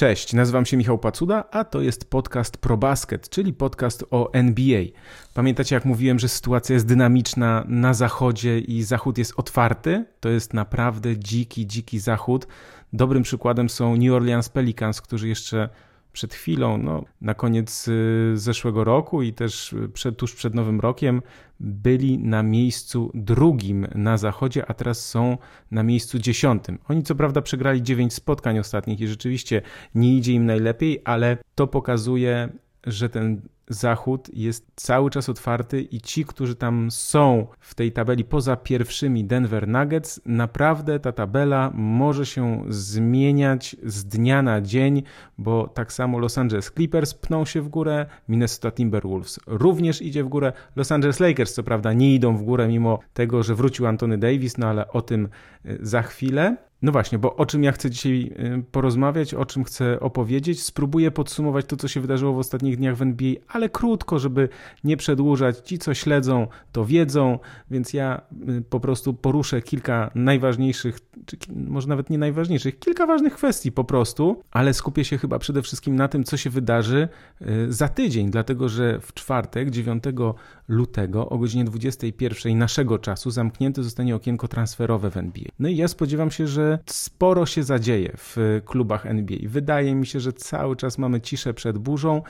Cześć, nazywam się Michał Pacuda, a to jest podcast ProBasket, czyli podcast o NBA. Pamiętacie, jak mówiłem, że sytuacja jest dynamiczna na zachodzie i zachód jest otwarty? To jest naprawdę dziki, dziki zachód. Dobrym przykładem są New Orleans Pelicans, którzy jeszcze przed chwilą, no, na koniec y, zeszłego roku i też przed, tuż przed Nowym Rokiem byli na miejscu drugim na zachodzie, a teraz są na miejscu dziesiątym. Oni co prawda przegrali dziewięć spotkań ostatnich i rzeczywiście nie idzie im najlepiej, ale to pokazuje, że ten Zachód jest cały czas otwarty i ci, którzy tam są w tej tabeli poza pierwszymi Denver Nuggets, naprawdę ta tabela może się zmieniać z dnia na dzień, bo tak samo Los Angeles Clippers pną się w górę, Minnesota Timberwolves również idzie w górę, Los Angeles Lakers co prawda nie idą w górę mimo tego, że wrócił Antony Davis, no ale o tym y, za chwilę. No właśnie, bo o czym ja chcę dzisiaj y, porozmawiać, o czym chcę opowiedzieć, spróbuję podsumować to, co się wydarzyło w ostatnich dniach w NBA, krótko, żeby nie przedłużać. Ci, co śledzą, to wiedzą, więc ja y, po prostu poruszę kilka najważniejszych, czy może nawet nie najważniejszych, kilka ważnych kwestii po prostu, ale skupię się chyba przede wszystkim na tym, co się wydarzy y, za tydzień, dlatego że w czwartek, 9 lutego o godzinie 21 naszego czasu zamknięte zostanie okienko transferowe w NBA. No i ja spodziewam się, że sporo się zadzieje w klubach NBA. Wydaje mi się, że cały czas mamy ciszę przed burzą.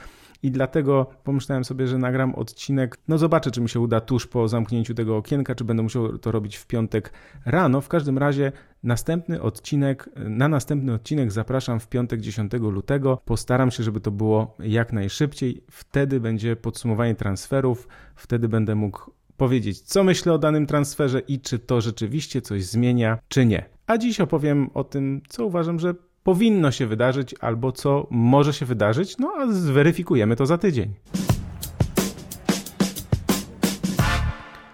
I dlatego pomyślałem sobie, że nagram odcinek. No zobaczę, czy mi się uda tuż po zamknięciu tego okienka, czy będę musiał to robić w piątek rano. W każdym razie następny odcinek, na następny odcinek zapraszam w piątek 10 lutego. Postaram się, żeby to było jak najszybciej. Wtedy będzie podsumowanie transferów, wtedy będę mógł powiedzieć, co myślę o danym transferze i czy to rzeczywiście coś zmienia, czy nie. A dziś opowiem o tym, co uważam, że powinno się wydarzyć albo co może się wydarzyć, no a zweryfikujemy to za tydzień.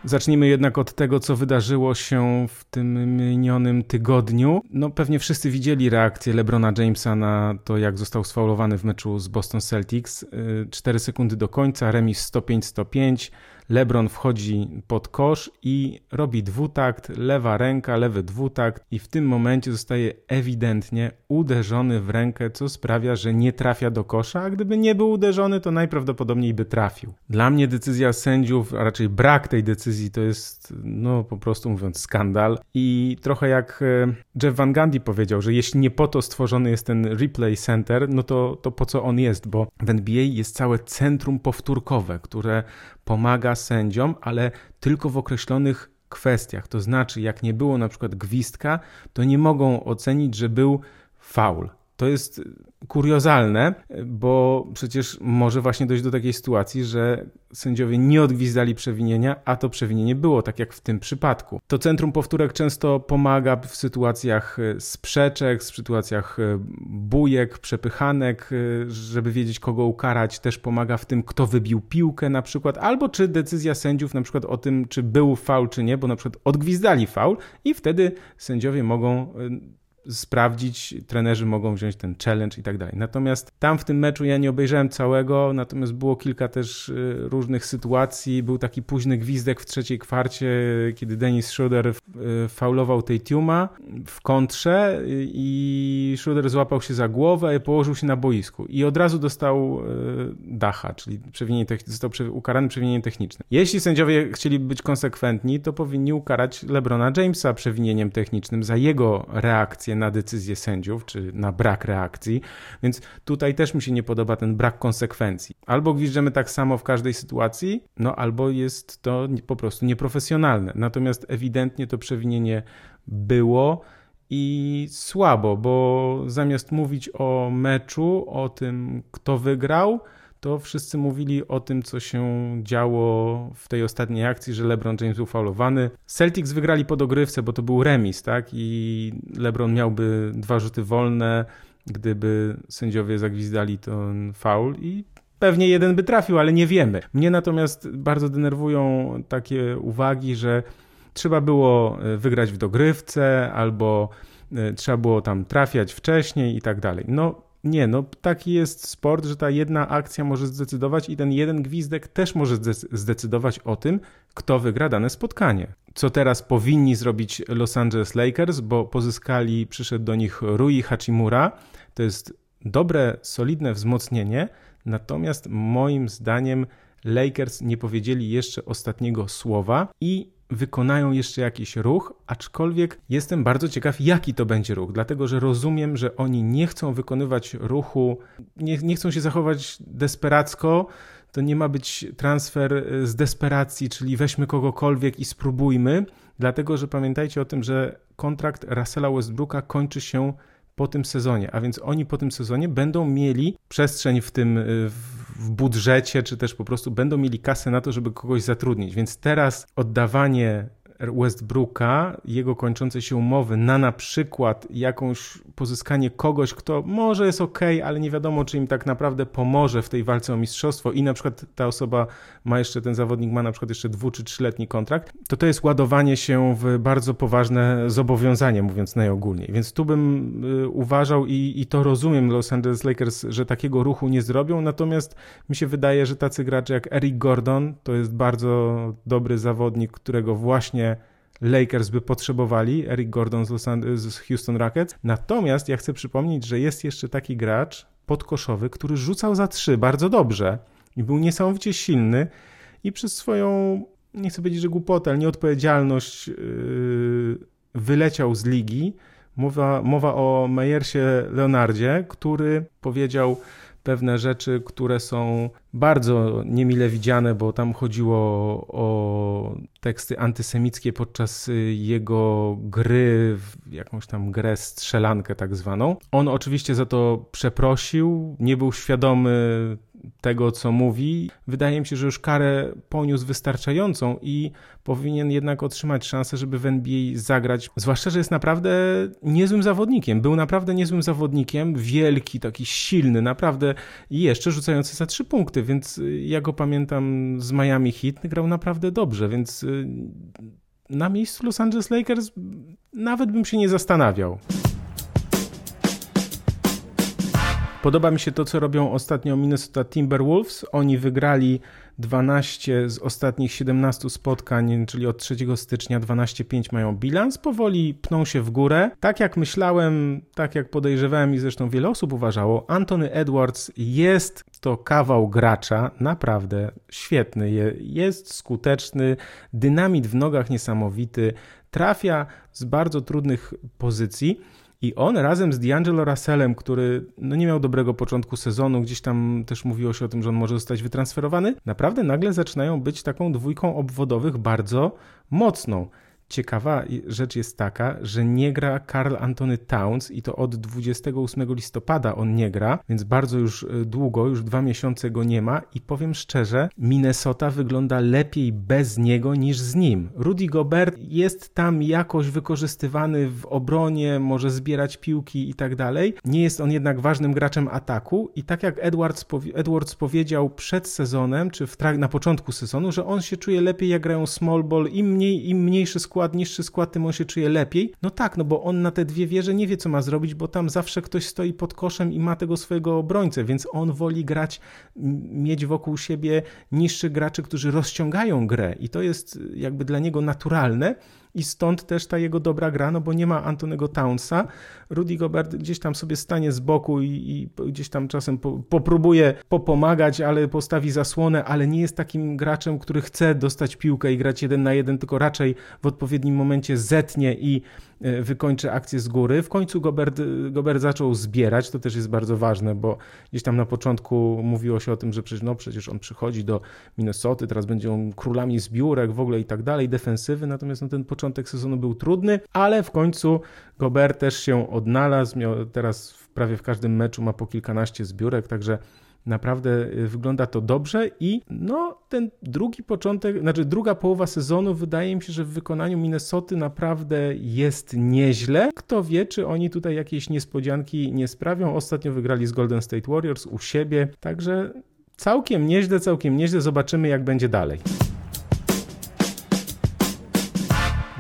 Zacznijmy jednak od tego, co wydarzyło się w tym minionym tygodniu. No pewnie wszyscy widzieli reakcję LeBrona Jamesa na to, jak został sfaulowany w meczu z Boston Celtics. 4 y, sekundy do końca, remis 105-105. LeBron wchodzi pod kosz i robi dwutakt, lewa ręka, lewy dwutakt i w tym momencie zostaje ewidentnie uderzony w rękę, co sprawia, że nie trafia do kosza, a gdyby nie był uderzony, to najprawdopodobniej by trafił. Dla mnie decyzja sędziów, a raczej brak tej decyzji to jest, no po prostu mówiąc, skandal i trochę jak e, Jeff Van Gundy powiedział, że jeśli nie po to stworzony jest ten replay center, no to, to po co on jest, bo w NBA jest całe centrum powtórkowe, które pomaga sędziom, ale tylko w określonych kwestiach. To znaczy, jak nie było na przykład gwizdka, to nie mogą ocenić, że był faul. To jest kuriozalne, bo przecież może właśnie dojść do takiej sytuacji, że sędziowie nie odgwizdali przewinienia, a to przewinienie było, tak jak w tym przypadku. To centrum powtórek często pomaga w sytuacjach e, sprzeczek, w sytuacjach e, bujek, przepychanek, e, żeby wiedzieć kogo ukarać, też pomaga w tym, kto wybił piłkę na przykład, albo czy decyzja sędziów na przykład o tym, czy był faul, czy nie, bo na przykład odgwizdali faul i wtedy sędziowie mogą sprawdzić, trenerzy mogą wziąć ten challenge i tak dalej. Natomiast tam w tym meczu ja nie obejrzałem całego, natomiast było kilka też y, różnych sytuacji. Był taki późny gwizdek w trzeciej kwarcie, kiedy Dennis Schroeder y, faulował tej Tiuma w kontrze i Schroeder złapał się za głowę i położył się na boisku i od razu dostał y, dacha, czyli przewinienie został ukarany przewinieniem technicznym. Jeśli sędziowie chcieli być konsekwentni, to powinni ukarać LeBrona Jamesa przewinieniem technicznym za jego reakcję na decyzje sędziów, czy na brak reakcji, więc tutaj też mi się nie podoba ten brak konsekwencji. Albo gwiżdżemy tak samo w każdej sytuacji, no albo jest to po prostu nieprofesjonalne. Natomiast ewidentnie to przewinienie było i słabo, bo zamiast mówić o meczu, o tym, kto wygrał, to wszyscy mówili o tym, co się działo w tej ostatniej akcji, że LeBron James był faulowany. Celtics wygrali po dogrywce, bo to był remis, tak? I LeBron miałby dwa rzuty wolne, gdyby sędziowie zagwizdali ten faul i pewnie jeden by trafił, ale nie wiemy. Mnie natomiast bardzo denerwują takie uwagi, że trzeba było e, wygrać w dogrywce albo e, trzeba było tam trafiać wcześniej i tak dalej. No nie, no taki jest sport, że ta jedna akcja może zdecydować i ten jeden gwizdek też może zdecydować o tym, kto wygra dane spotkanie. Co teraz powinni zrobić Los Angeles Lakers, bo pozyskali, przyszedł do nich Rui Hachimura, to jest dobre, solidne wzmocnienie, natomiast moim zdaniem Lakers nie powiedzieli jeszcze ostatniego słowa i wykonają jeszcze jakiś ruch, aczkolwiek jestem bardzo ciekaw, jaki to będzie ruch, dlatego że rozumiem, że oni nie chcą wykonywać ruchu, nie, nie chcą się zachować desperacko. To nie ma być transfer z desperacji, czyli weźmy kogokolwiek i spróbujmy, dlatego że pamiętajcie o tym, że kontrakt Russella Westbrooka kończy się po tym sezonie, a więc oni po tym sezonie będą mieli przestrzeń w tym w budżecie, czy też po prostu będą mieli kasę na to, żeby kogoś zatrudnić. Więc teraz oddawanie Westbrooka, jego kończące się umowy na na przykład jakąś pozyskanie kogoś, kto może jest ok, ale nie wiadomo, czy im tak naprawdę pomoże w tej walce o mistrzostwo i na przykład ta osoba ma jeszcze, ten zawodnik ma na przykład jeszcze dwu czy trzyletni kontrakt, to to jest ładowanie się w bardzo poważne zobowiązanie, mówiąc najogólniej. Więc tu bym y, uważał i, i to rozumiem Los Angeles Lakers, że takiego ruchu nie zrobią, natomiast mi się wydaje, że tacy gracze jak Eric Gordon to jest bardzo dobry zawodnik, którego właśnie Lakers by potrzebowali, Eric Gordon z, Los Angeles, z Houston Rockets. Natomiast ja chcę przypomnieć, że jest jeszcze taki gracz podkoszowy, który rzucał za trzy bardzo dobrze i był niesamowicie silny i przez swoją, nie chcę powiedzieć, że głupotę, ale nieodpowiedzialność yy, wyleciał z ligi. Mowa, mowa o Meyersie Leonardzie, który powiedział pewne rzeczy, które są bardzo niemile widziane, bo tam chodziło o teksty antysemickie podczas jego gry, jakąś tam grę strzelankę tak zwaną. On oczywiście za to przeprosił, nie był świadomy tego, co mówi. Wydaje mi się, że już karę poniósł wystarczającą i powinien jednak otrzymać szansę, żeby w NBA zagrać. Zwłaszcza, że jest naprawdę niezłym zawodnikiem. Był naprawdę niezłym zawodnikiem, wielki, taki silny, naprawdę i jeszcze rzucający za trzy punkty, więc y, ja go pamiętam z Miami Heat, grał naprawdę dobrze, więc y, na miejscu Los Angeles Lakers nawet bym się nie zastanawiał. Podoba mi się to, co robią ostatnio Minnesota Timberwolves. Oni wygrali 12 z ostatnich 17 spotkań, czyli od 3 stycznia 12-5 mają bilans. Powoli pną się w górę. Tak jak myślałem, tak jak podejrzewałem i zresztą wiele osób uważało, Anthony Edwards jest to kawał gracza, naprawdę świetny, jest skuteczny, dynamit w nogach niesamowity, trafia z bardzo trudnych pozycji. I on razem z D'Angelo Russellem, który no nie miał dobrego początku sezonu, gdzieś tam też mówiło się o tym, że on może zostać wytransferowany, naprawdę nagle zaczynają być taką dwójką obwodowych bardzo mocną. Ciekawa rzecz jest taka, że nie gra Karl Antony Towns i to od 28 listopada on nie gra, więc bardzo już e, długo, już dwa miesiące go nie ma i powiem szczerze, Minnesota wygląda lepiej bez niego niż z nim. Rudy Gobert jest tam jakoś wykorzystywany w obronie, może zbierać piłki i tak dalej. Nie jest on jednak ważnym graczem ataku i tak jak Edwards, Edwards powiedział przed sezonem, czy na początku sezonu, że on się czuje lepiej jak grają small ball, im mniej, im mniejszy skład skład, niższy skład, tym on się czuje lepiej. No tak, no bo on na te dwie wieże nie wie, co ma zrobić, bo tam zawsze ktoś stoi pod koszem i ma tego swojego obrońcę, więc on woli grać, mieć wokół siebie niższych graczy, którzy rozciągają grę i to jest jakby dla niego naturalne i stąd też ta jego dobra gra, no bo nie ma Antonego Townsa. Rudy Gobert gdzieś tam sobie stanie z boku i, i gdzieś tam czasem po, popróbuje popomagać, ale postawi zasłonę, ale nie jest takim graczem, który chce dostać piłkę i grać jeden na jeden, tylko raczej w odpowiednim momencie zetnie i E, wykończy akcję z góry. W końcu Gobert, Gobert zaczął zbierać, to też jest bardzo ważne, bo gdzieś tam na początku mówiło się o tym, że przecież, no, przecież on przychodzi do Minnesoty, teraz będzie on królami zbiórek w ogóle i tak dalej, defensywy, natomiast no, ten początek sezonu był trudny, ale w końcu Gobert też się odnalazł, miał teraz prawie w każdym meczu ma po kilkanaście zbiórek, także Naprawdę y, wygląda to dobrze i no ten drugi początek, znaczy druga połowa sezonu wydaje mi się, że w wykonaniu Minnesoty naprawdę jest nieźle. Kto wie, czy oni tutaj jakieś niespodzianki nie sprawią. Ostatnio wygrali z Golden State Warriors u siebie, także całkiem nieźle, całkiem nieźle. Zobaczymy jak będzie dalej.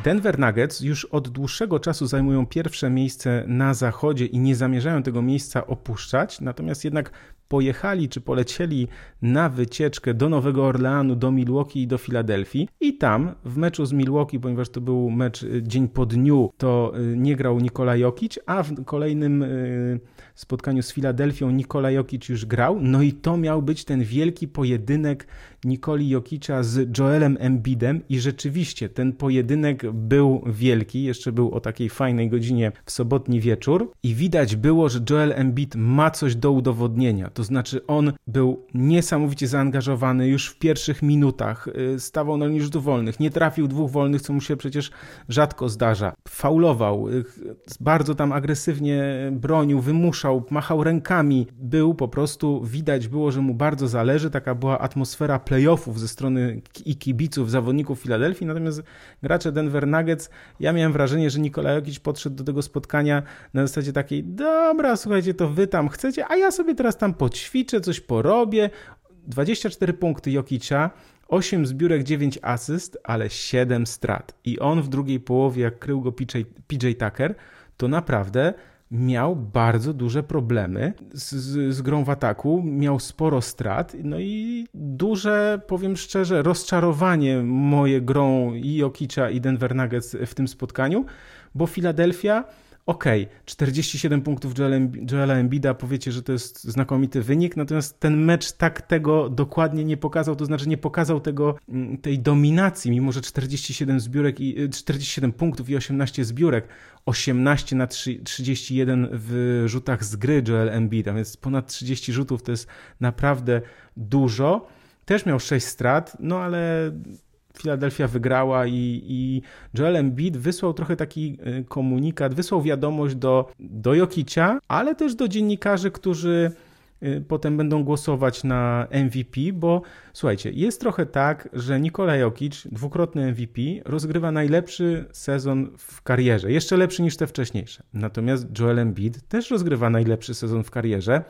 Denver Nuggets już od dłuższego czasu zajmują pierwsze miejsce na zachodzie i nie zamierzają tego miejsca opuszczać, natomiast jednak pojechali czy polecieli na wycieczkę do Nowego Orleanu, do Milwaukee i do Filadelfii. I tam w meczu z Milwaukee, ponieważ to był mecz y, dzień po dniu, to y, nie grał Nikola Jokic, a w kolejnym y, spotkaniu z Filadelfią Nikola Jokic już grał, no i to miał być ten wielki pojedynek Nikoli Jokicza z Joelem Embidem i rzeczywiście ten pojedynek był wielki, jeszcze był o takiej fajnej godzinie w sobotni wieczór. I widać było, że Joel Embiid ma coś do udowodnienia, to znaczy on był niesamowicie zaangażowany już w pierwszych minutach, y, stawał na linii rzutów wolnych, nie trafił dwóch wolnych, co mu się przecież rzadko zdarza, faulował, y, bardzo tam agresywnie bronił, wymuszał, machał rękami, był po prostu, widać było, że mu bardzo zależy, taka była atmosfera playoffów ze strony i kibiców, zawodników Filadelfii, natomiast gracze Denver Nuggets, ja miałem wrażenie, że Nikola Jokic podszedł do tego spotkania na zasadzie takiej, dobra, słuchajcie, to wy tam chcecie, a ja sobie teraz tam poćwiczę, coś porobię. 24 punkty Jokicia, 8 zbiórek, 9 asyst, ale 7 strat. I on w drugiej połowie, jak krył go PJ, PJ Tucker, to naprawdę miał bardzo duże problemy z, z, z, grą w ataku, miał sporo strat, no i duże, powiem szczerze, rozczarowanie moje grą i Jokicza i Denver Nuggets w tym spotkaniu, bo Filadelfia okej, okay, 47 punktów Joela Embida, powiecie, że to jest znakomity wynik, natomiast ten mecz tak tego dokładnie nie pokazał, to znaczy nie pokazał tego, mm, tej dominacji, mimo że 47 zbiórek i 47 y, punktów i 18 zbiórek, 18 na 3, 31 w rzutach z gry Joel Embida, więc ponad 30 rzutów to jest naprawdę dużo. Też miał 6 strat, no ale Filadelfia wygrała i, i Joel Embiid wysłał trochę taki y, komunikat, wysłał wiadomość do, do Jokicia, ale też do dziennikarzy, którzy y, potem będą głosować na MVP, bo słuchajcie, jest trochę tak, że Nikola Jokic, dwukrotny MVP, rozgrywa najlepszy sezon w karierze, jeszcze lepszy niż te wcześniejsze. Natomiast Joel Embiid też rozgrywa najlepszy sezon w karierze,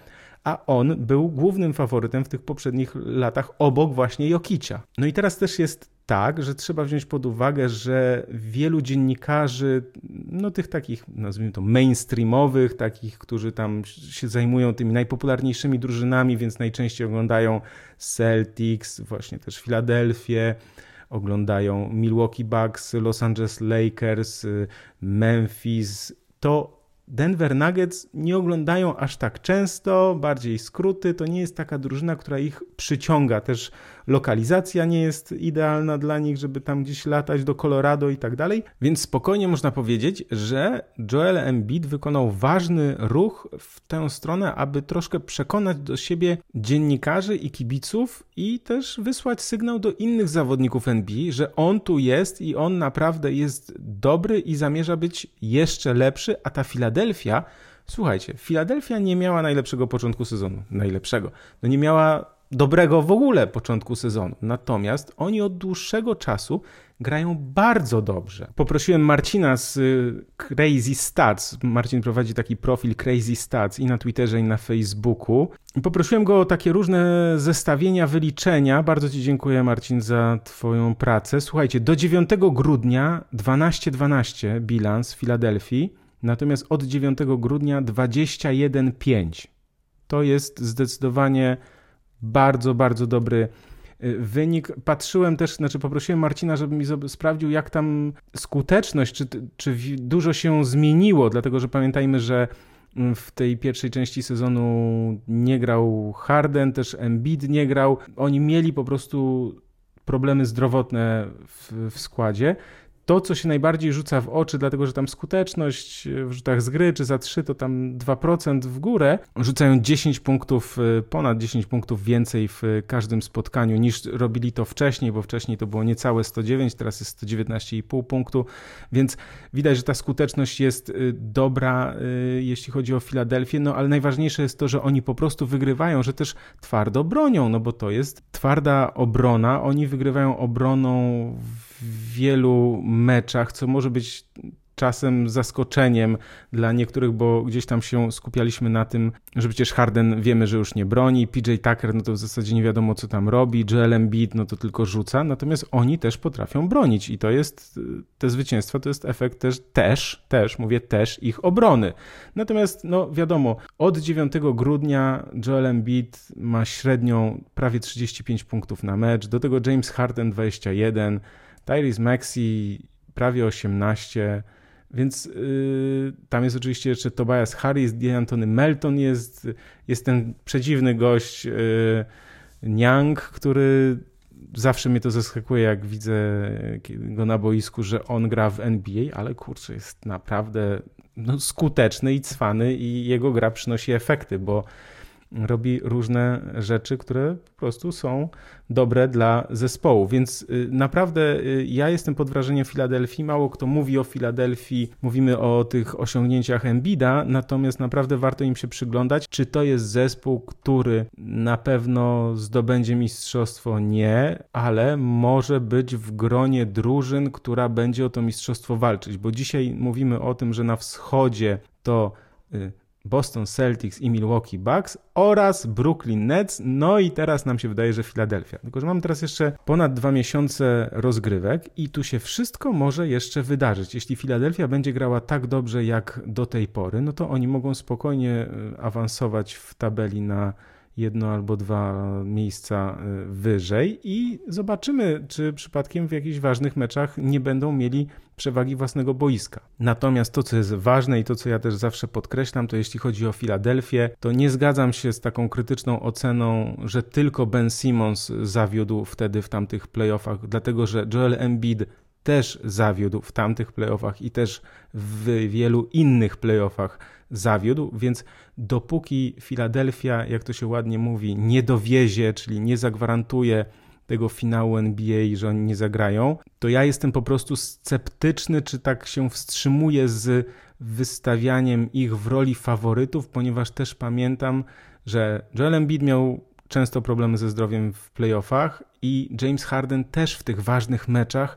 a on był głównym faworytem w tych poprzednich latach obok właśnie Jokicia. No i teraz też jest tak, że trzeba wziąć pod uwagę, że wielu dziennikarzy, no tych takich, nazwijmy to mainstreamowych, takich, którzy tam się zajmują tymi najpopularniejszymi drużynami, więc najczęściej oglądają Celtics, właśnie też Filadelfię, oglądają Milwaukee Bucks, Los Angeles Lakers, Memphis, to Denver Nuggets nie oglądają aż tak często, bardziej skróty. To nie jest taka drużyna, która ich przyciąga. Też lokalizacja nie jest idealna dla nich, żeby tam gdzieś latać do Colorado i tak dalej. Więc spokojnie można powiedzieć, że Joel Embiid wykonał ważny ruch w tę stronę, aby troszkę przekonać do siebie dziennikarzy i kibiców i też wysłać sygnał do innych zawodników NBA, że on tu jest i on naprawdę jest dobry i zamierza być jeszcze lepszy, a ta Filadelfia Słuchajcie, Filadelfia nie miała najlepszego początku sezonu. Najlepszego. No nie miała dobrego w ogóle początku sezonu. Natomiast oni od dłuższego czasu grają bardzo dobrze. Poprosiłem Marcina z y, Crazy Stats. Marcin prowadzi taki profil Crazy Stats i na Twitterze, i na Facebooku. Poprosiłem go o takie różne zestawienia, wyliczenia. Bardzo Ci dziękuję, Marcin, za Twoją pracę. Słuchajcie, do 9 grudnia 12-12 bilans Filadelfii, natomiast od 9 grudnia 21-5. To jest zdecydowanie bardzo, bardzo dobry y, wynik. Patrzyłem też, znaczy poprosiłem Marcina, żeby mi sprawdził, jak tam skuteczność, czy, czy dużo się zmieniło, dlatego że pamiętajmy, że mm, w tej pierwszej części sezonu nie grał Harden, też Embiid nie grał. Oni mieli po prostu problemy zdrowotne w, w składzie to, co się najbardziej rzuca w oczy, dlatego że tam skuteczność w rzutach z gry czy za 3 to tam 2% w górę, rzucają 10 punktów, y, ponad 10 punktów więcej w każdym spotkaniu niż robili to wcześniej, bo wcześniej to było niecałe 109, teraz jest 119,5 punktu, więc widać, że ta skuteczność jest dobra, jeśli chodzi o Filadelfię, no ale najważniejsze jest to, że oni po prostu wygrywają, że też twardo bronią, no bo to jest twarda obrona, oni wygrywają obroną w wielu meczach, co może być czasem zaskoczeniem dla niektórych, bo gdzieś tam się skupialiśmy na tym, że przecież Harden wiemy, że już nie broni, PJ Tucker no to w zasadzie nie wiadomo co tam robi, Joel Embiid no to tylko rzuca, natomiast oni też potrafią bronić i to jest, te zwycięstwa to jest efekt też, też, też, mówię też ich obrony. Natomiast no wiadomo, od 9 grudnia Joel Embiid ma średnią prawie 35 punktów na mecz, do tego James Harden 21, Tyrese Maxey prawie 18, więc yy, tam jest oczywiście jeszcze Tobias Harris, D'Antony Melton jest, jest ten przedziwny gość yy, Niang, który zawsze mnie to zaskakuje, jak widzę go na boisku, że on gra w NBA, ale kurczę, jest naprawdę no, skuteczny i cwany i jego gra przynosi efekty, bo robi różne rzeczy, które po prostu są dobre dla zespołu. Więc y, naprawdę y, ja jestem pod wrażeniem Filadelfii. Mało kto mówi o Filadelfii, mówimy o tych osiągnięciach Embida, natomiast naprawdę warto im się przyglądać, czy to jest zespół, który na pewno zdobędzie mistrzostwo. Nie, ale może być w gronie drużyn, która będzie o to mistrzostwo walczyć, bo dzisiaj mówimy o tym, że na wschodzie to y, Boston Celtics i Milwaukee Bucks oraz Brooklyn Nets. No i teraz nam się wydaje, że Philadelphia. Tylko, że mamy teraz jeszcze ponad dwa miesiące rozgrywek i tu się wszystko może jeszcze wydarzyć. Jeśli Philadelphia będzie grała tak dobrze jak do tej pory, no to oni mogą spokojnie e, awansować w tabeli na jedno albo dwa miejsca y, wyżej i zobaczymy, czy przypadkiem w jakichś ważnych meczach nie będą mieli przewagi własnego boiska. Natomiast to, co jest ważne i to, co ja też zawsze podkreślam, to jeśli chodzi o Filadelfię, to nie zgadzam się z taką krytyczną oceną, że tylko Ben Simmons zawiódł wtedy w tamtych playoffach, dlatego że Joel Embiid też zawiódł w tamtych playoffach i też w wielu innych playoffach zawiódł, więc dopóki Filadelfia, jak to się ładnie mówi, nie dowiezie, czyli nie zagwarantuje tego finału NBA, że oni nie zagrają, to ja jestem po prostu sceptyczny, czy tak się wstrzymuję z wystawianiem ich w roli faworytów, ponieważ też pamiętam, że Joel Embiid miał często problemy ze zdrowiem w playoffach i James Harden też w tych ważnych meczach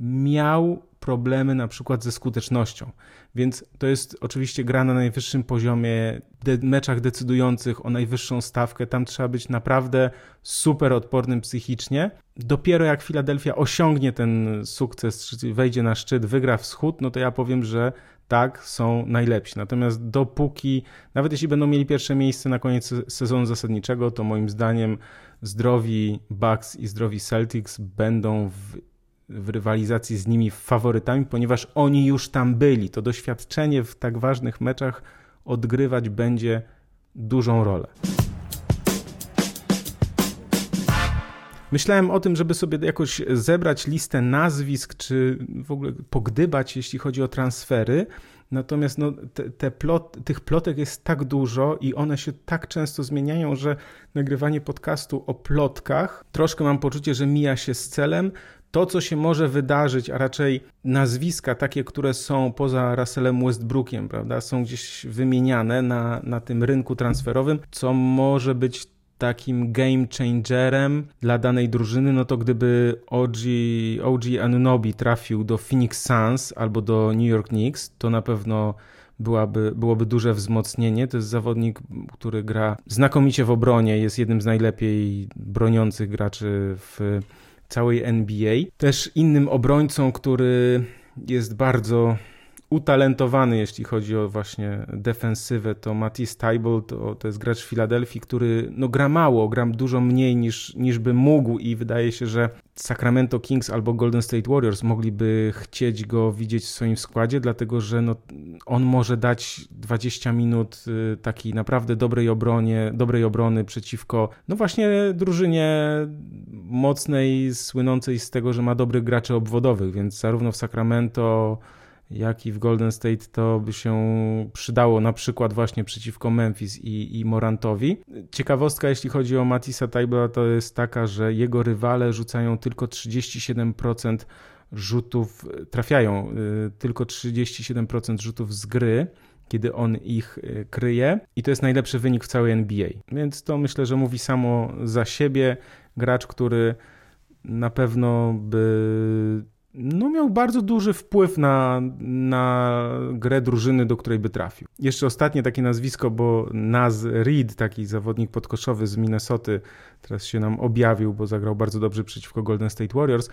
miał problemy na przykład ze skutecznością. Więc to jest oczywiście gra na najwyższym poziomie, de meczach decydujących o najwyższą stawkę. Tam trzeba być naprawdę super odpornym psychicznie. Dopiero jak Filadelfia osiągnie ten sukces, wejdzie na szczyt, wygra wschód, no to ja powiem, że tak, są najlepsi. Natomiast dopóki, nawet jeśli będą mieli pierwsze miejsce na koniec sezonu zasadniczego, to moim zdaniem zdrowi Bucks i zdrowi Celtics będą w w rywalizacji z nimi faworytami, ponieważ oni już tam byli. To doświadczenie w tak ważnych meczach odgrywać będzie dużą rolę. Myślałem o tym, żeby sobie jakoś zebrać listę nazwisk, czy w ogóle pogdybać, jeśli chodzi o transfery. Natomiast no, te, te plot, tych plotek jest tak dużo i one się tak często zmieniają, że nagrywanie podcastu o plotkach troszkę mam poczucie, że mija się z celem to, co się może wydarzyć, a raczej nazwiska takie, które są poza Russellem Westbrookiem, prawda, są gdzieś wymieniane na, na tym rynku transferowym, co może być takim game changerem dla danej drużyny, no to gdyby OG, OG Anunobi trafił do Phoenix Suns albo do New York Knicks, to na pewno byłaby, byłoby duże wzmocnienie. To jest zawodnik, który gra znakomicie w obronie, jest jednym z najlepiej broniących graczy w całej NBA. Też innym obrońcą, który jest bardzo utalentowany, jeśli chodzi o właśnie defensywę, to Matisse Tybalt, to, to jest gracz Filadelfii, który no, gra mało, gra dużo mniej niż, niż by mógł i wydaje się, że Sacramento Kings albo Golden State Warriors mogliby chcieć go widzieć w swoim składzie, dlatego że no, on może dać 20 minut y, takiej naprawdę dobrej obronie, dobrej obrony przeciwko no właśnie drużynie mocnej, słynącej z tego, że ma dobrych graczy obwodowych, więc zarówno w Sacramento jak i w Golden State to by się przydało na przykład właśnie przeciwko Memphis i, i Morantowi. Ciekawostka, jeśli chodzi o Matisa Taibla, to jest taka, że jego rywale rzucają tylko 37% rzutów, trafiają y, tylko 37% rzutów z gry kiedy on ich y, kryje i to jest najlepszy wynik w całej NBA. Więc to myślę, że mówi samo za siebie. Gracz, który na pewno by no miał bardzo duży wpływ na, na grę drużyny, do której by trafił. Jeszcze ostatnie takie nazwisko, bo Naz Reed, taki zawodnik podkoszowy z Minnesoty, teraz się nam objawił, bo zagrał bardzo dobrze przeciwko Golden State Warriors,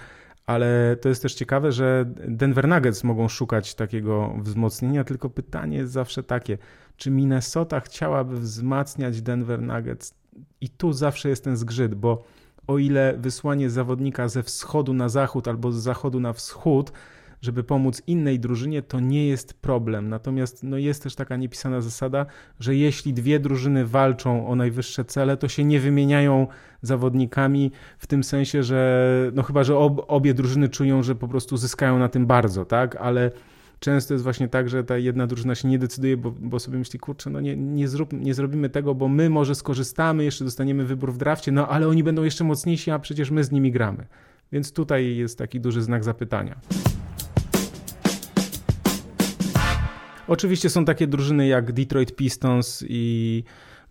ale to jest też ciekawe, że Denver Nuggets mogą szukać takiego wzmocnienia, tylko pytanie jest zawsze takie, czy Minnesota chciałaby wzmacniać Denver Nuggets? I tu zawsze jest ten zgrzyt, bo o ile wysłanie zawodnika ze wschodu na zachód albo z zachodu na wschód, żeby pomóc innej drużynie, to nie jest problem. Natomiast no, jest też taka niepisana zasada, że jeśli dwie drużyny walczą o najwyższe cele, to się nie wymieniają zawodnikami w tym sensie, że no chyba, że ob, obie drużyny czują, że po prostu zyskają na tym bardzo, tak? Ale często jest właśnie tak, że ta jedna drużyna się nie decyduje, bo, bo sobie myśli, kurczę, no nie, nie, zrób, nie zrobimy tego, bo my może skorzystamy, jeszcze dostaniemy wybór w drafcie, no ale oni będą jeszcze mocniejsi, a przecież my z nimi gramy. Więc tutaj jest taki duży znak zapytania. Oczywiście są takie drużyny jak Detroit Pistons i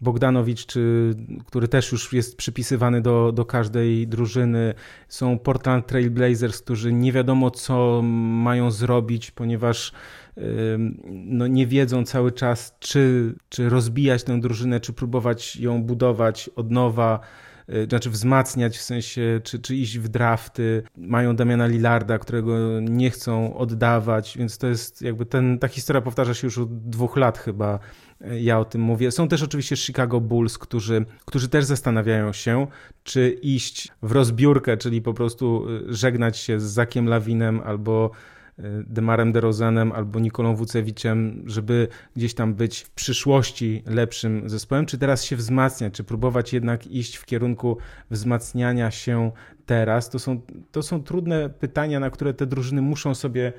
Bogdanowicz, czy, który też już jest przypisywany do, do każdej drużyny. Są Portland Trail Blazers, którzy nie wiadomo co mają zrobić, ponieważ no, nie wiedzą cały czas, czy, czy rozbijać tę drużynę, czy próbować ją budować od nowa znaczy wzmacniać w sensie, czy, czy iść w drafty. Mają Damiana Lillarda, którego nie chcą oddawać, więc to jest jakby ten, ta historia powtarza się już od dwóch lat chyba ja o tym mówię. Są też oczywiście Chicago Bulls, którzy, którzy też zastanawiają się, czy iść w rozbiórkę, czyli po prostu y, żegnać się z Zakiem Lawinem albo y, Demarem DeRozanem albo Nikolą Wucewiczem, żeby gdzieś tam być w przyszłości lepszym zespołem, czy teraz się wzmacniać, czy próbować jednak iść w kierunku wzmacniania się teraz? To są, to są trudne pytania, na które te drużyny muszą sobie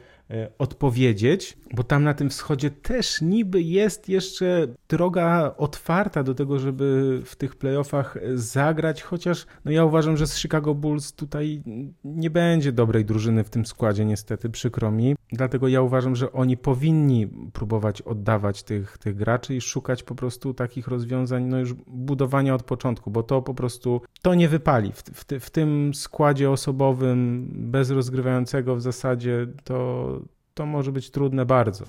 odpowiedzieć, bo tam na tym wschodzie też niby jest jeszcze droga otwarta do tego, żeby w tych playoffach zagrać, chociaż no ja uważam, że z Chicago Bulls tutaj nie będzie dobrej drużyny w tym składzie, niestety, przykro mi. Dlatego ja uważam, że oni powinni próbować oddawać tych, tych graczy i szukać po prostu takich rozwiązań, no już budowania od początku, bo to po prostu to nie wypali. W, w, w tym składzie osobowym, bez rozgrywającego w zasadzie, to to może być trudne bardzo.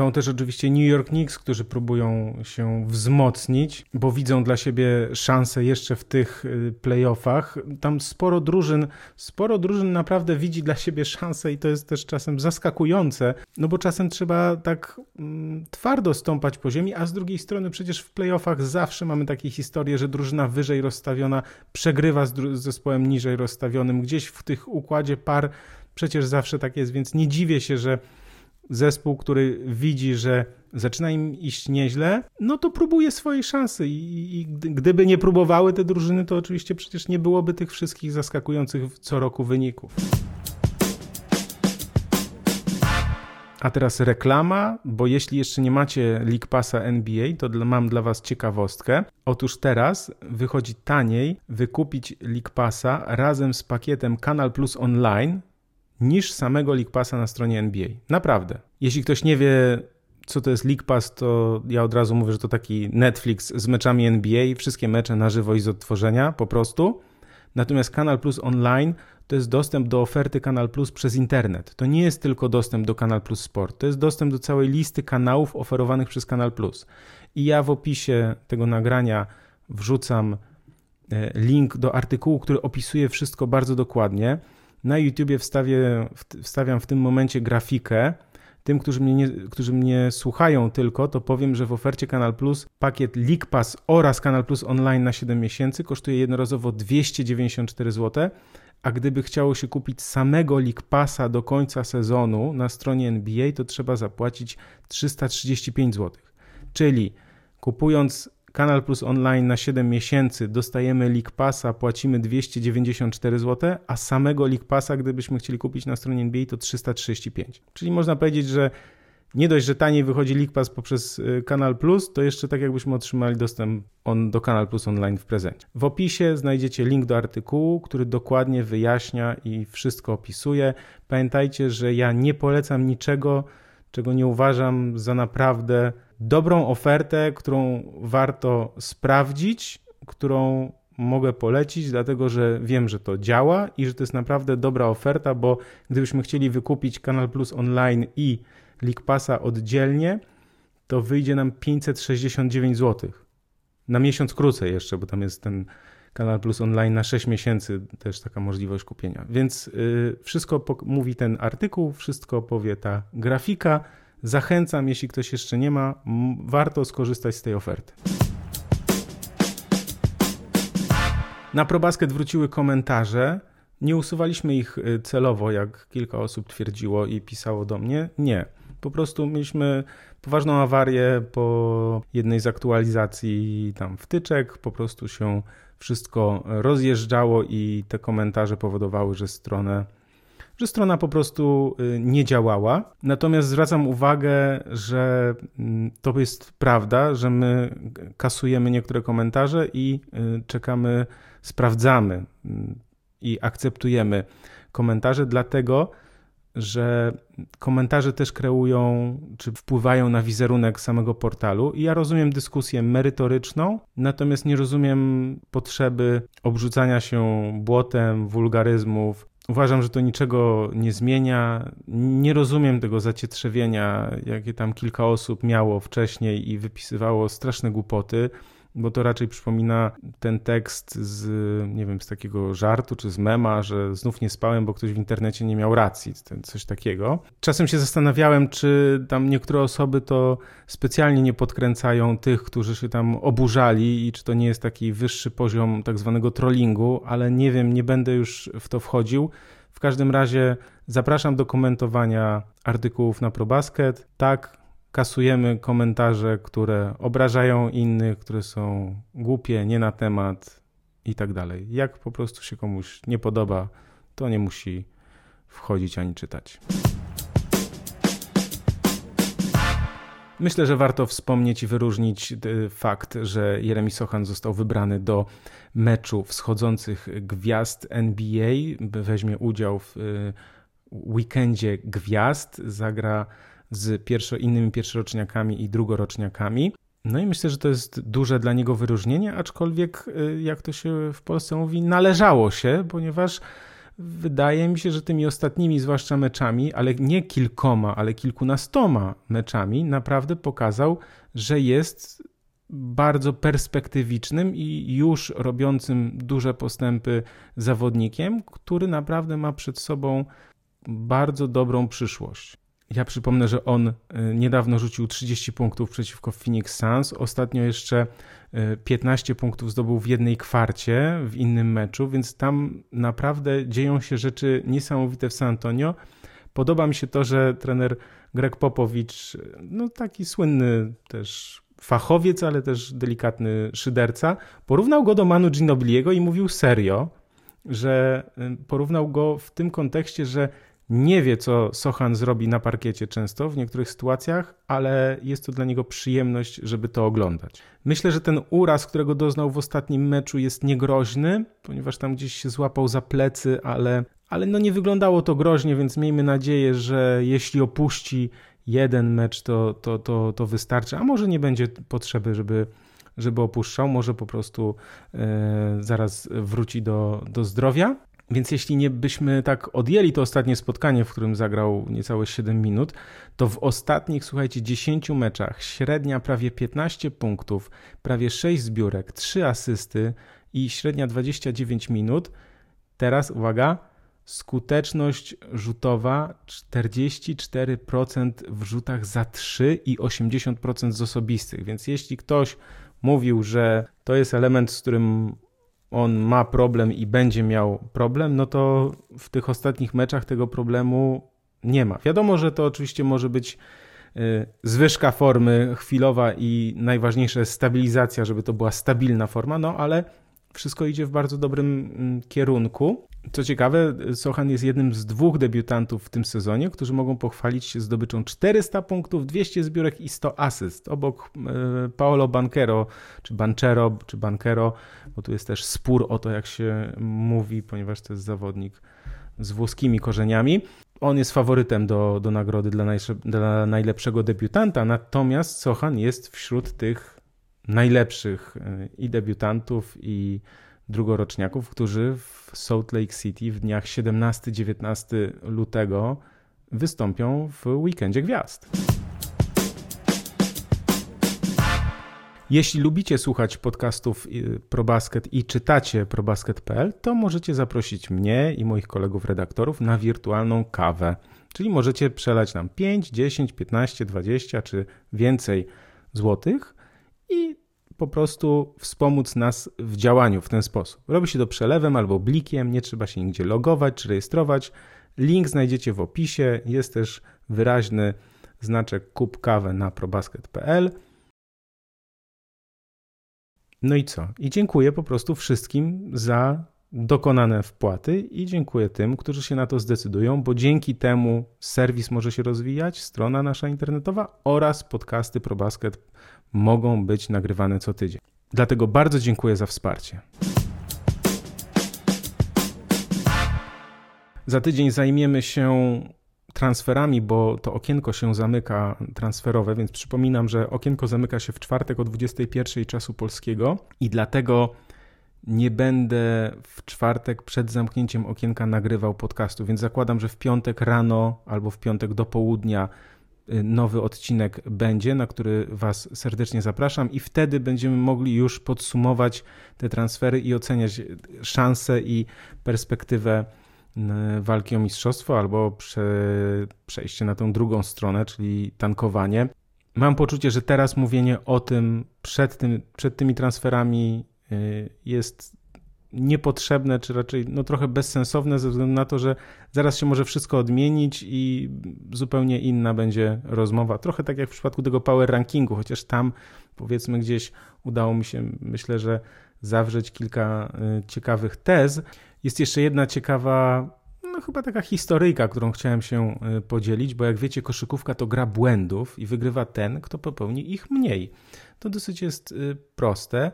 Są też oczywiście New York Knicks, którzy próbują się wzmocnić, bo widzą dla siebie szansę jeszcze w tych y, playoffach. Tam sporo drużyn, sporo drużyn naprawdę widzi dla siebie szansę i to jest też czasem zaskakujące, no bo czasem trzeba tak mm, twardo stąpać po ziemi, a z drugiej strony przecież w playoffach zawsze mamy takie historie, że drużyna wyżej rozstawiona przegrywa z, zespołem niżej rozstawionym. Gdzieś w tych układzie par przecież zawsze tak jest, więc nie dziwię się, że zespół, który widzi, że zaczyna im iść nieźle, no to próbuje swojej szansy I, gdyby nie próbowały te drużyny, to oczywiście przecież nie byłoby tych wszystkich zaskakujących co roku wyników. A teraz reklama, bo jeśli jeszcze nie macie League Passa NBA, to mam dla Was ciekawostkę. Otóż teraz wychodzi taniej wykupić League Passa razem z pakietem Kanal Plus Online niż samego League Passa na stronie NBA. Naprawdę. Jeśli ktoś nie wie, co to jest League Pass, to ja od razu mówię, że to taki Netflix z meczami NBA, wszystkie mecze na żywo i z odtworzenia po prostu. Natomiast Kanal Plus Online to jest dostęp do oferty Kanal Plus przez internet. To nie jest tylko dostęp do Kanal Plus Sport, to jest dostęp do całej listy kanałów oferowanych przez Kanal Plus. I ja w opisie tego nagrania wrzucam e, link do artykułu, który opisuje wszystko bardzo dokładnie. Na YouTubie wstawię, wstawiam w tym momencie grafikę. Tym, którzy mnie, nie, którzy mnie słuchają tylko, to powiem, że w ofercie Kanal Plus pakiet League Pass oraz Kanal Plus Online na 7 miesięcy kosztuje jednorazowo 294 zł, a gdyby chciało się kupić samego League Passa do końca sezonu na stronie NBA, to trzeba zapłacić 335 zł. Czyli kupując Kanal Plus Online na 7 miesięcy dostajemy League Passa, płacimy 294 zł, a samego League Passa, gdybyśmy chcieli kupić na stronie NBA, to 335. Czyli można powiedzieć, że nie dość, że taniej wychodzi League Pass poprzez y, Kanal Plus, to jeszcze tak jakbyśmy otrzymali dostęp on do Kanal Plus Online w prezencie. W opisie znajdziecie link do artykułu, który dokładnie wyjaśnia i wszystko opisuje. Pamiętajcie, że ja nie polecam niczego, czego nie uważam za naprawdę dobrą ofertę, którą warto sprawdzić, którą mogę polecić, dlatego że wiem, że to działa i że to jest naprawdę dobra oferta, bo gdybyśmy chcieli wykupić Kanal Plus online i League Passa oddzielnie, to wyjdzie nam 569 zł. Na miesiąc krócej jeszcze, bo tam jest ten Kanal Plus Online na 6 miesięcy, też taka możliwość kupienia. Więc yy, wszystko mówi ten artykuł, wszystko powie ta grafika. Zachęcam, jeśli ktoś jeszcze nie ma, warto skorzystać z tej oferty. Na ProBasket wróciły komentarze. Nie usuwaliśmy ich y, celowo, jak kilka osób twierdziło i pisało do mnie. Nie. Po prostu mieliśmy poważną awarię po jednej z aktualizacji tam wtyczek. Po prostu się wszystko rozjeżdżało i te komentarze powodowały, że stronę że strona po prostu y, nie działała. Natomiast zwracam uwagę, że mm, to jest prawda, że my kasujemy niektóre komentarze i y, czekamy, sprawdzamy mm, i akceptujemy komentarze, dlatego że komentarze też kreują czy wpływają na wizerunek samego portalu. I ja rozumiem dyskusję merytoryczną, natomiast nie rozumiem potrzeby obrzucania się błotem, wulgaryzmów. Uważam, że to niczego nie zmienia. Nie rozumiem tego zacietrzewienia, jakie tam kilka osób miało wcześniej i wypisywało straszne głupoty bo to raczej przypomina ten tekst z, nie wiem, z takiego żartu czy z mema, że znów nie spałem, bo ktoś w internecie nie miał racji, coś takiego. Czasem się zastanawiałem, czy tam niektóre osoby to specjalnie nie podkręcają tych, którzy się tam oburzali i czy to nie jest taki wyższy poziom tak zwanego trollingu, ale nie wiem, nie będę już w to wchodził. W każdym razie zapraszam do komentowania artykułów na ProBasket. Tak, kasujemy komentarze, które obrażają innych, które są głupie, nie na temat i tak dalej. Jak po prostu się komuś nie podoba, to nie musi wchodzić ani czytać. Myślę, że warto wspomnieć i wyróżnić y, fakt, że Jeremy Sochan został wybrany do meczu wschodzących gwiazd NBA. Weźmie udział w y, weekendzie gwiazd, zagra z pierwszo, innymi pierwszoroczniakami i drugoroczniakami. No i myślę, że to jest duże dla niego wyróżnienie, aczkolwiek, y, jak to się w Polsce mówi, należało się, ponieważ wydaje mi się, że tymi ostatnimi, zwłaszcza meczami, ale nie kilkoma, ale kilkunastoma meczami, naprawdę pokazał, że jest bardzo perspektywicznym i już robiącym duże postępy zawodnikiem, który naprawdę ma przed sobą bardzo dobrą przyszłość. Ja przypomnę, że on y, niedawno rzucił 30 punktów przeciwko Phoenix Suns. Ostatnio jeszcze 15 y, punktów zdobył w jednej kwarcie w innym meczu, więc tam naprawdę dzieją się rzeczy niesamowite w San Antonio. Podoba mi się to, że trener Greg Popowicz, no taki słynny też fachowiec, ale też delikatny szyderca, porównał go do Manu Ginobiliego i mówił serio, że y, porównał go w tym kontekście, że nie wie, co Sochan zrobi na parkiecie często w niektórych sytuacjach, ale jest to dla niego przyjemność, żeby to oglądać. Myślę, że ten uraz, którego doznał w ostatnim meczu, jest niegroźny, ponieważ tam gdzieś się złapał za plecy, ale, ale no nie wyglądało to groźnie, więc miejmy nadzieję, że jeśli opuści jeden mecz, to, to, to, to wystarczy, a może nie będzie potrzeby, żeby żeby opuszczał, może po prostu e, zaraz wróci do, do zdrowia. Więc jeśli nie byśmy tak odjęli to ostatnie spotkanie, w którym zagrał niecałe 7 minut, to w ostatnich, słuchajcie, 10 meczach średnia prawie 15 punktów, prawie 6 zbiórek, 3 asysty i średnia 29 minut. Teraz uwaga, skuteczność rzutowa 44% w rzutach za 3 i 80% z osobistych. Więc jeśli ktoś mówił, że to jest element, z którym on ma problem i będzie miał problem, no to w tych ostatnich meczach tego problemu nie ma. Wiadomo, że to oczywiście może być y, zwyżka formy chwilowa i najważniejsze jest stabilizacja, żeby to była stabilna forma, no ale wszystko idzie w bardzo dobrym mm, kierunku. Co ciekawe, Sochan jest jednym z dwóch debiutantów w tym sezonie, którzy mogą pochwalić się zdobyczą 400 punktów, 200 zbiórek i 100 asyst. Obok e, Paolo Banquero, czy Banchero, czy Banquero, bo tu jest też spór o to, jak się mówi, ponieważ to jest zawodnik z włoskimi korzeniami. On jest faworytem do, do nagrody dla, najlepszego debiutanta, natomiast Sochan jest wśród tych najlepszych e, i debiutantów, i drugoroczniaków, którzy w Salt Lake City w dniach 17-19 lutego wystąpią w Weekendzie Gwiazd. Jeśli lubicie słuchać podcastów y, ProBasket i czytacie probasket.pl, to możecie zaprosić mnie i moich kolegów redaktorów na wirtualną kawę. Czyli możecie przelać nam 5, 10, 15, 20 czy więcej złotych i po prostu wspomóc nas w działaniu w ten sposób. Robi się to przelewem albo blikiem, nie trzeba się nigdzie logować czy rejestrować. Link znajdziecie w opisie, jest też wyraźny znaczek kup kawę na probasket.pl. No i co? I dziękuję po prostu wszystkim za dokonane wpłaty i dziękuję tym, którzy się na to zdecydują, bo dzięki temu serwis może się rozwijać, strona nasza internetowa oraz podcasty ProBasket mogą być nagrywane co tydzień. Dlatego bardzo dziękuję za wsparcie. Za tydzień zajmiemy się transferami, bo to okienko się zamyka transferowe, więc przypominam, że okienko zamyka się w czwartek o 21 czasu polskiego i dlatego nie będę w czwartek przed zamknięciem okienka nagrywał podcastu, więc zakładam, że w piątek rano albo w piątek do południa y, nowy odcinek będzie, na który Was serdecznie zapraszam, i wtedy będziemy mogli już podsumować te transfery i oceniać szanse i perspektywę walki o mistrzostwo albo prze, przejście na tę drugą stronę, czyli tankowanie. Mam poczucie, że teraz mówienie o tym przed, tym, przed tymi transferami y, jest niepotrzebne, czy raczej no, trochę bezsensowne, ze względu na to, że zaraz się może wszystko odmienić i zupełnie inna będzie rozmowa. Trochę tak jak w przypadku tego power rankingu, chociaż tam powiedzmy gdzieś udało mi się, myślę, że zawrzeć kilka y, ciekawych tez. Jest jeszcze jedna ciekawa, no chyba taka historyjka, którą chciałem się y, podzielić, bo jak wiecie, koszykówka to gra błędów i wygrywa ten, kto popełni ich mniej. To dosyć jest y, proste.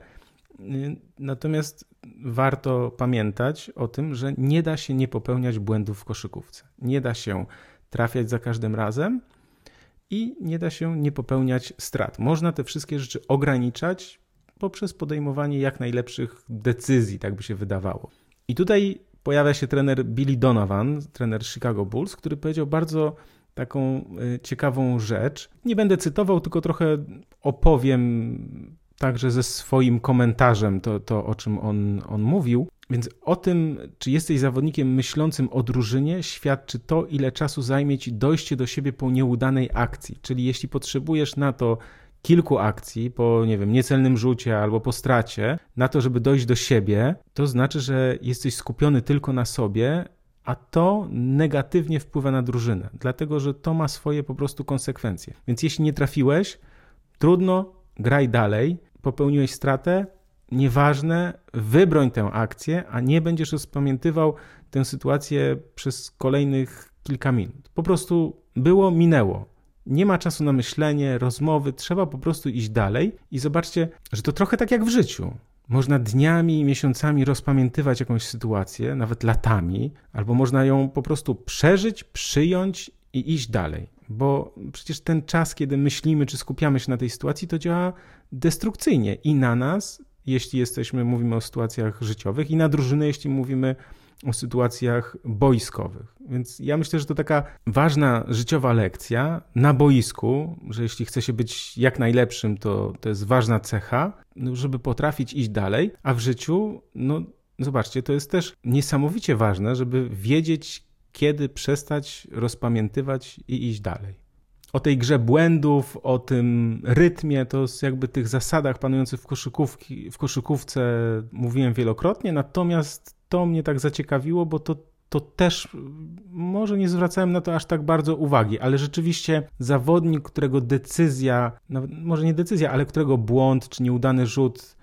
Natomiast warto pamiętać o tym, że nie da się nie popełniać błędów w koszykówce. Nie da się trafiać za każdym razem i nie da się nie popełniać strat. Można te wszystkie rzeczy ograniczać poprzez podejmowanie jak najlepszych decyzji, tak by się wydawało. I tutaj pojawia się trener Billy Donovan, trener Chicago Bulls, który powiedział bardzo taką y, ciekawą rzecz. Nie będę cytował, tylko trochę opowiem także ze swoim komentarzem to, to o czym on, on mówił. Więc o tym, czy jesteś zawodnikiem myślącym o drużynie, świadczy to, ile czasu zajmie ci dojście do siebie po nieudanej akcji. Czyli jeśli potrzebujesz na to kilku akcji po, nie wiem, niecelnym rzucie albo po stracie, na to, żeby dojść do siebie, to znaczy, że jesteś skupiony tylko na sobie, a to negatywnie wpływa na drużynę, dlatego że to ma swoje po prostu konsekwencje. Więc jeśli nie trafiłeś, trudno, graj dalej, popełniłeś stratę, nieważne, wybroń tę akcję, a nie będziesz rozpamiętywał tę sytuację przez kolejnych kilka minut. Po prostu było, minęło. Nie ma czasu na myślenie, rozmowy, trzeba po prostu iść dalej i zobaczcie, że to trochę tak jak w życiu. Można dniami i miesiącami rozpamiętywać jakąś sytuację, nawet latami, albo można ją po prostu przeżyć, przyjąć i iść dalej. Bo przecież ten czas, kiedy myślimy czy skupiamy się na tej sytuacji, to działa destrukcyjnie i na nas, jeśli jesteśmy, mówimy o sytuacjach życiowych, i na drużynę, jeśli mówimy o sytuacjach boiskowych. Więc ja myślę, że to taka ważna życiowa lekcja na boisku, że jeśli chce się być jak najlepszym, to to jest ważna cecha, no, żeby potrafić iść dalej, a w życiu, no zobaczcie, to jest też niesamowicie ważne, żeby wiedzieć, kiedy przestać rozpamiętywać i iść dalej. O tej grze błędów, o tym rytmie, to jest jakby tych zasadach panujących w, koszykówki, w koszykówce mówiłem wielokrotnie, natomiast to mnie tak zaciekawiło, bo to, to też może nie zwracałem na to aż tak bardzo uwagi, ale rzeczywiście zawodnik, którego decyzja, może nie decyzja, ale którego błąd czy nieudany rzut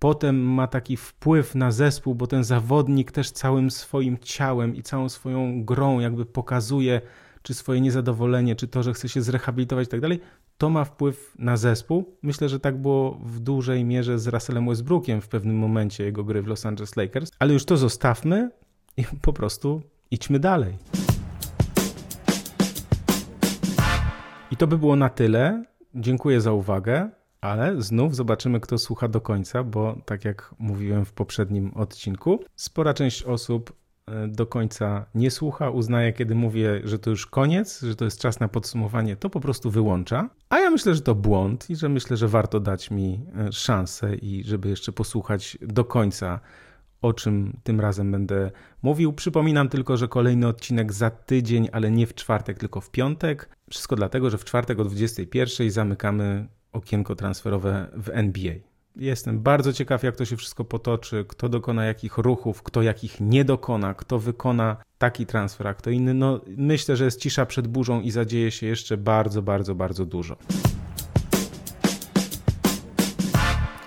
potem ma taki wpływ na zespół, bo ten zawodnik też całym swoim ciałem i całą swoją grą jakby pokazuje, czy swoje niezadowolenie, czy to, że chce się zrehabilitować i tak dalej, to ma wpływ na zespół. Myślę, że tak było w dużej mierze z Russellem Westbrookiem w pewnym momencie jego gry w Los Angeles Lakers, ale już to zostawmy i po prostu idźmy dalej. I to by było na tyle. Dziękuję za uwagę. Ale znów zobaczymy, kto słucha do końca, bo tak jak mówiłem w poprzednim odcinku, spora część osób e, do końca nie słucha, uznaje, kiedy mówię, że to już koniec, że to jest czas na podsumowanie, to po prostu wyłącza. A ja myślę, że to błąd i że myślę, że warto dać mi e, szansę i żeby jeszcze posłuchać do końca o czym tym razem będę mówił. Przypominam tylko, że kolejny odcinek za tydzień, ale nie w czwartek, tylko w piątek. Wszystko dlatego, że w czwartek o 21 zamykamy okienko transferowe w NBA. Jestem bardzo ciekaw, jak to się wszystko potoczy, kto dokona jakich ruchów, kto jakich nie dokona, kto wykona taki transfer, a kto inny. No, myślę, że jest cisza przed burzą i zadzieje się jeszcze bardzo, bardzo, bardzo dużo.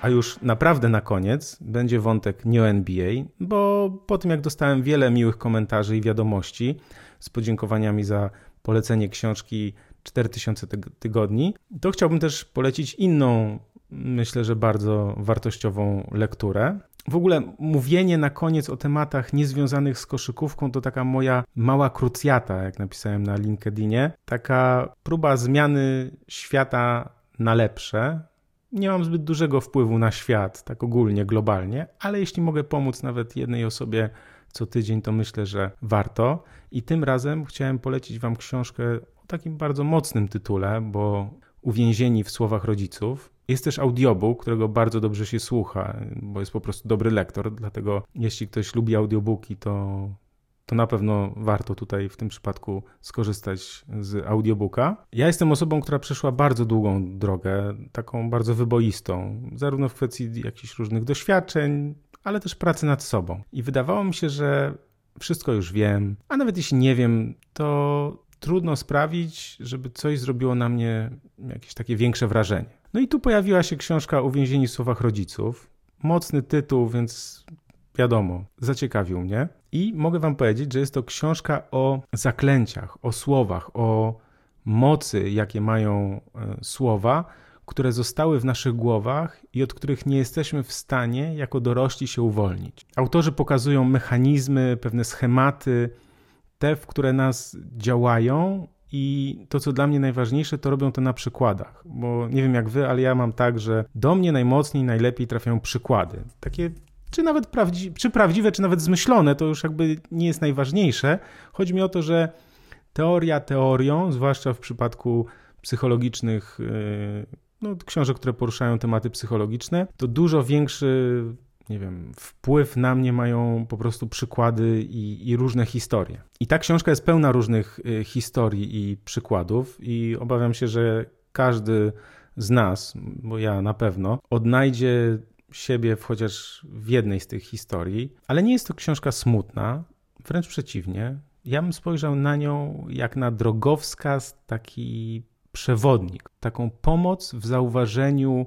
A już naprawdę na koniec będzie wątek nie o NBA, bo po tym jak dostałem wiele miłych komentarzy i wiadomości z podziękowaniami za polecenie książki 4000 tygodni, to chciałbym też polecić inną, myślę, że bardzo wartościową lekturę. W ogóle mówienie na koniec o tematach niezwiązanych z koszykówką to taka moja mała krucjata, jak napisałem na LinkedInie. Taka próba zmiany świata na lepsze, nie mam zbyt dużego wpływu na świat, tak ogólnie, globalnie, ale jeśli mogę pomóc nawet jednej osobie co tydzień, to myślę, że warto. I tym razem chciałem polecić Wam książkę o takim bardzo mocnym tytule, bo Uwięzieni w słowach rodziców. Jest też audiobook, którego bardzo dobrze się słucha, bo jest po prostu dobry lektor, dlatego jeśli ktoś lubi audiobooki, to to na pewno warto tutaj w tym przypadku skorzystać z audiobooka. Ja jestem osobą, która przeszła bardzo długą drogę, taką bardzo wyboistą, zarówno w kwestii jakichś różnych doświadczeń, ale też pracy nad sobą. I wydawało mi się, że wszystko już wiem, a nawet jeśli nie wiem, to trudno sprawić, żeby coś zrobiło na mnie jakieś takie większe wrażenie. No i tu pojawiła się książka Uwięzieni w słowach rodziców. Mocny tytuł, więc wiadomo, zaciekawił mnie. I mogę Wam powiedzieć, że jest to książka o zaklęciach, o słowach, o mocy, jakie mają e, słowa, które zostały w naszych głowach i od których nie jesteśmy w stanie jako dorośli się uwolnić. Autorzy pokazują mechanizmy, pewne schematy, te, w które nas działają. I to, co dla mnie najważniejsze, to robią to na przykładach, bo nie wiem jak wy, ale ja mam tak, że do mnie najmocniej, najlepiej trafiają przykłady. Takie czy nawet prawdzi czy prawdziwe, czy nawet zmyślone, to już jakby nie jest najważniejsze. Chodzi mi o to, że teoria teorią, zwłaszcza w przypadku psychologicznych yy, no, książek, które poruszają tematy psychologiczne, to dużo większy nie wiem, wpływ na mnie mają po prostu przykłady i, i, różne historie. I ta książka jest pełna różnych y, historii i przykładów, i obawiam się, że każdy z nas, bo ja na pewno, odnajdzie siebie w chociaż w jednej z tych historii, ale nie jest to książka smutna, wręcz przeciwnie. Ja bym spojrzał na nią jak na drogowskaz, taki przewodnik, taką pomoc w zauważeniu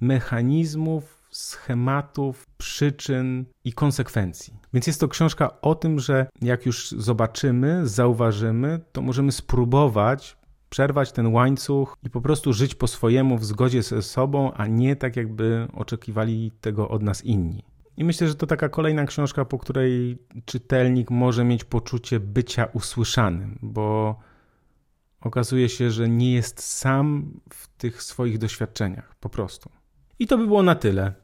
mechanizmów, schematów, przyczyn i konsekwencji. Więc jest to książka o tym, że jak już zobaczymy, zauważymy, to możemy spróbować przerwać ten łańcuch i po prostu żyć po swojemu w zgodzie ze sobą, a nie tak jakby oczekiwali tego od nas inni. I myślę, że to taka kolejna książka, po której czytelnik może mieć poczucie bycia usłyszanym, bo okazuje się, że nie jest sam w tych swoich doświadczeniach, po prostu. I to by było na tyle.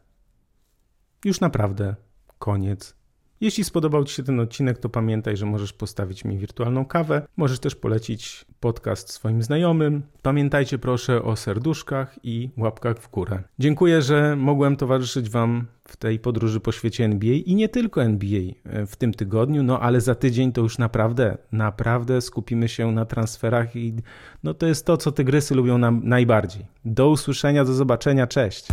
Już naprawdę koniec jeśli spodobał Ci się ten odcinek, to pamiętaj, że możesz postawić mi wirtualną kawę. Możesz też polecić podcast swoim znajomym. Pamiętajcie proszę o serduszkach i łapkach w górę. Dziękuję, że mogłem towarzyszyć Wam w tej podróży po świecie NBA i nie tylko NBA e, w tym tygodniu, no ale za tydzień to już naprawdę, naprawdę skupimy się na transferach i no to jest to, co tygrysy lubią nam najbardziej. Do usłyszenia, do zobaczenia, cześć!